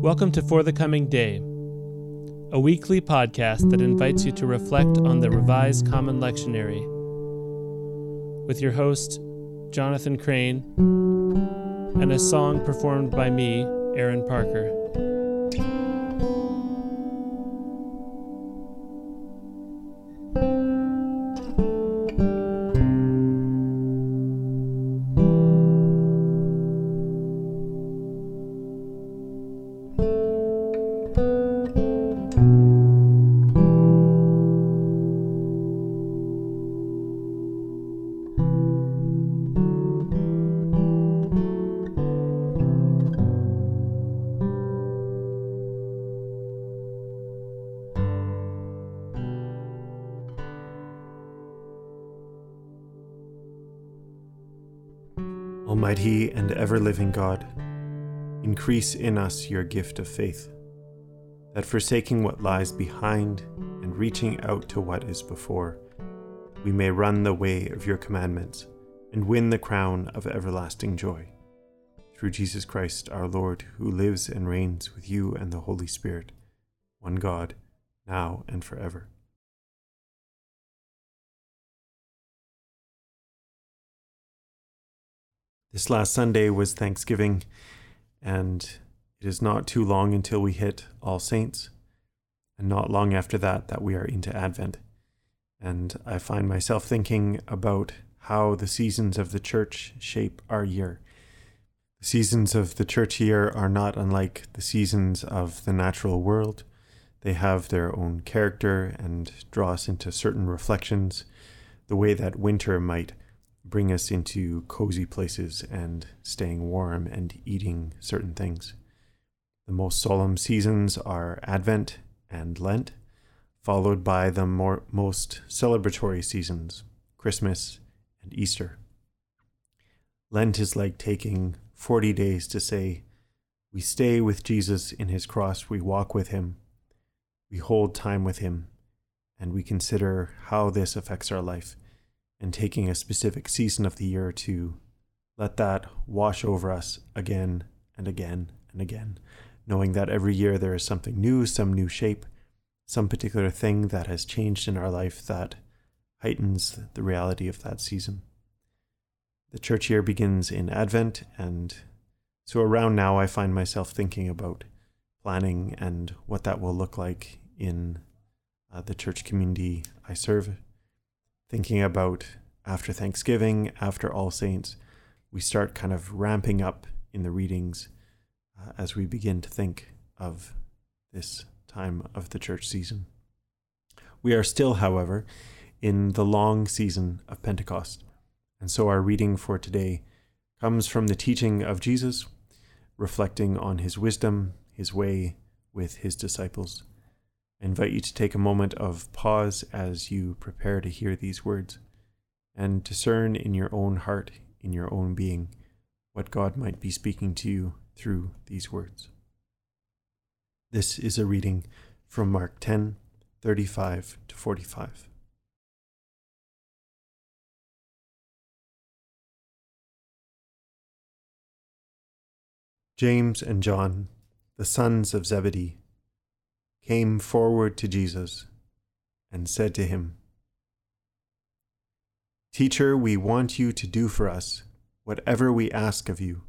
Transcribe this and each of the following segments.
Welcome to For the Coming Day, a weekly podcast that invites you to reflect on the Revised Common Lectionary with your host, Jonathan Crane, and a song performed by me, Aaron Parker. Almighty and ever living God, increase in us your gift of faith, that forsaking what lies behind and reaching out to what is before, we may run the way of your commandments and win the crown of everlasting joy. Through Jesus Christ our Lord, who lives and reigns with you and the Holy Spirit, one God, now and forever. This last Sunday was Thanksgiving, and it is not too long until we hit All Saints, and not long after that that we are into Advent. And I find myself thinking about how the seasons of the church shape our year. The seasons of the church year are not unlike the seasons of the natural world. They have their own character and draw us into certain reflections, the way that winter might bring us into cozy places and staying warm and eating certain things. The most solemn seasons are Advent and Lent, followed by the more, most celebratory seasons, Christmas and Easter. Lent is like taking 40 days to say, We stay with Jesus in his cross, we walk with him, we hold time with him, and we consider how this affects our life and taking a specific season of the year to let that wash over us again and again and again, knowing that every year there is something new, some new shape, some particular thing that has changed in our life that heightens the reality of that season. The church year begins in Advent, and so around now I find myself thinking about planning and what that will look like in uh, the church community I serve thinking about after Thanksgiving, after All Saints, we start kind of ramping up in the readings uh, as we begin to think of this time of the church season. We are still, however, in the long season of Pentecost, and so our reading for today comes from the teaching of Jesus, reflecting on his wisdom, his way with his disciples. I invite you to take a moment of pause as you prepare to hear these words and discern in your own heart, in your own being, what God might be speaking to you through these words. This is a reading from Mark 10 35 to 45. James and John, the sons of Zebedee, came forward to Jesus and said to him, Teacher, we want you to do for us whatever we ask of you.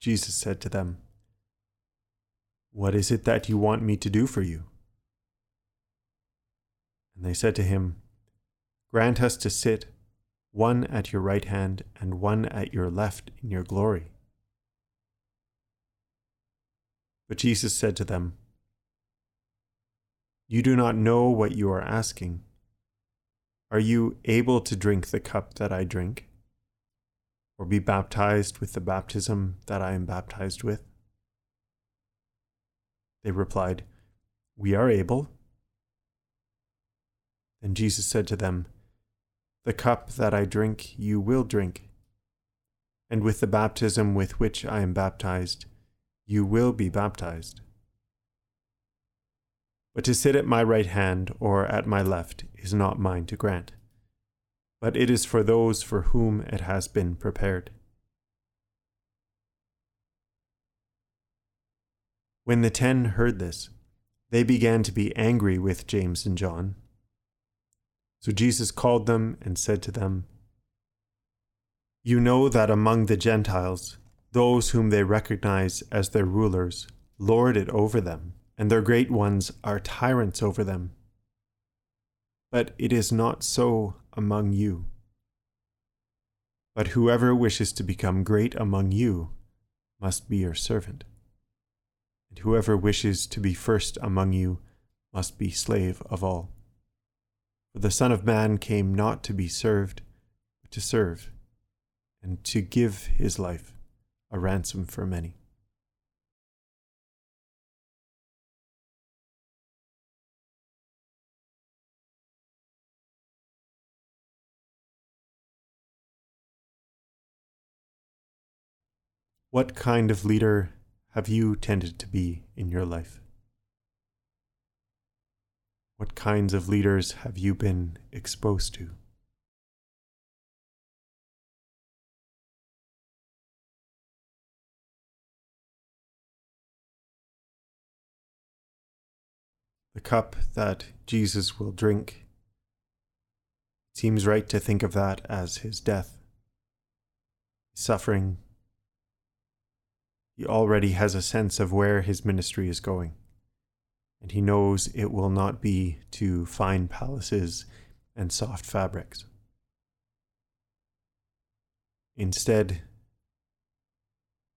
Jesus said to them, What is it that you want me to do for you? And they said to him, Grant us to sit, one at your right hand and one at your left in your glory. But Jesus said to them, You do not know what you are asking. Are you able to drink the cup that I drink, or be baptized with the baptism that I am baptized with? They replied, We are able. Then Jesus said to them, The cup that I drink you will drink, and with the baptism with which I am baptized you will be baptized. But to sit at my right hand or at my left is not mine to grant, but it is for those for whom it has been prepared. When the ten heard this, they began to be angry with James and John. So Jesus called them and said to them, You know that among the Gentiles, those whom they recognize as their rulers lord it over them, and their great ones are tyrants over them. But it is not so among you. But whoever wishes to become great among you must be your servant. And whoever wishes to be first among you must be slave of all. For the Son of Man came not to be served, but to serve, and to give his life a ransom for many. What kind of leader have you tended to be in your life? What kinds of leaders have you been exposed to? The cup that Jesus will drink. It seems right to think of that as his death, suffering, he already has a sense of where his ministry is going. And he knows it will not be to fine palaces and soft fabrics. Instead,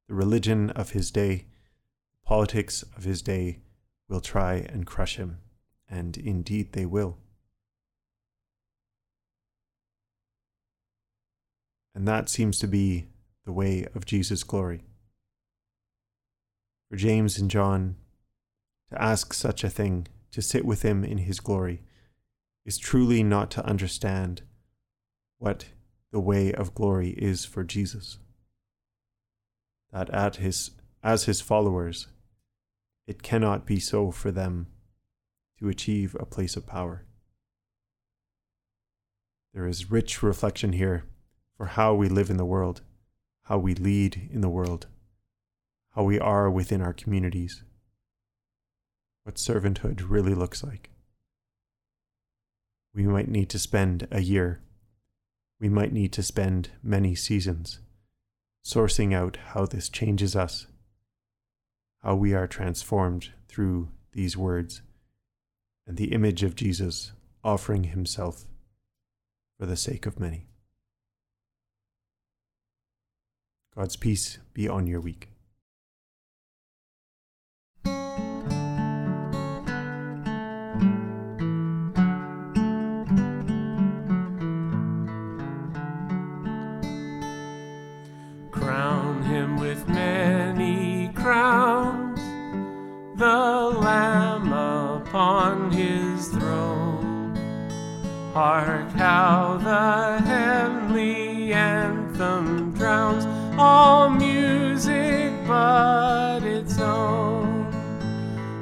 the religion of his day, the politics of his day, will try and crush him, and indeed they will. And that seems to be the way of Jesus' glory for James and John to ask such a thing, to sit with him in his glory, is truly not to understand what the way of glory is for Jesus. That at his, as his followers, it cannot be so for them to achieve a place of power. There is rich reflection here for how we live in the world, how we lead in the world, how we are within our communities, what servanthood really looks like. We might need to spend a year, we might need to spend many seasons sourcing out how this changes us, how we are transformed through these words and the image of Jesus offering himself for the sake of many. God's peace be on your week. How the heavenly anthem drowns all music but its own.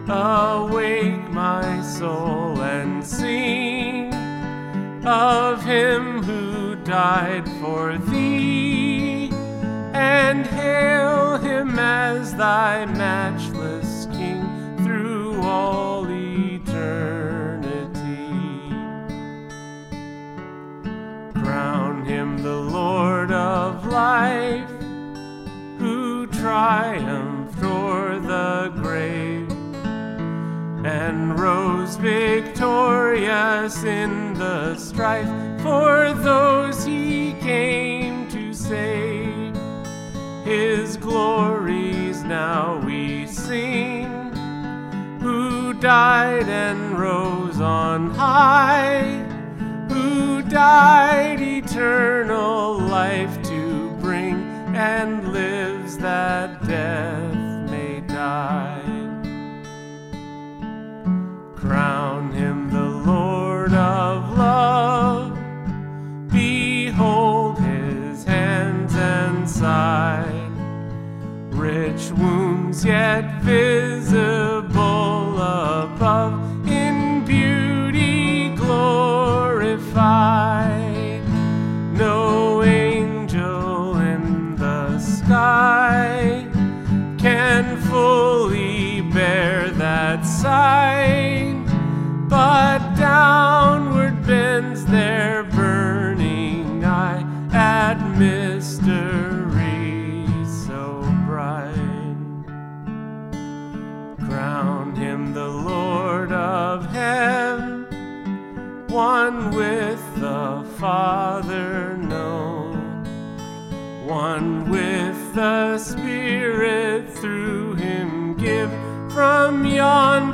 Awake, my soul, and sing of him who died for thee, and hail him as thy matchless who one with the Father known, one with the Spirit through him give from yonder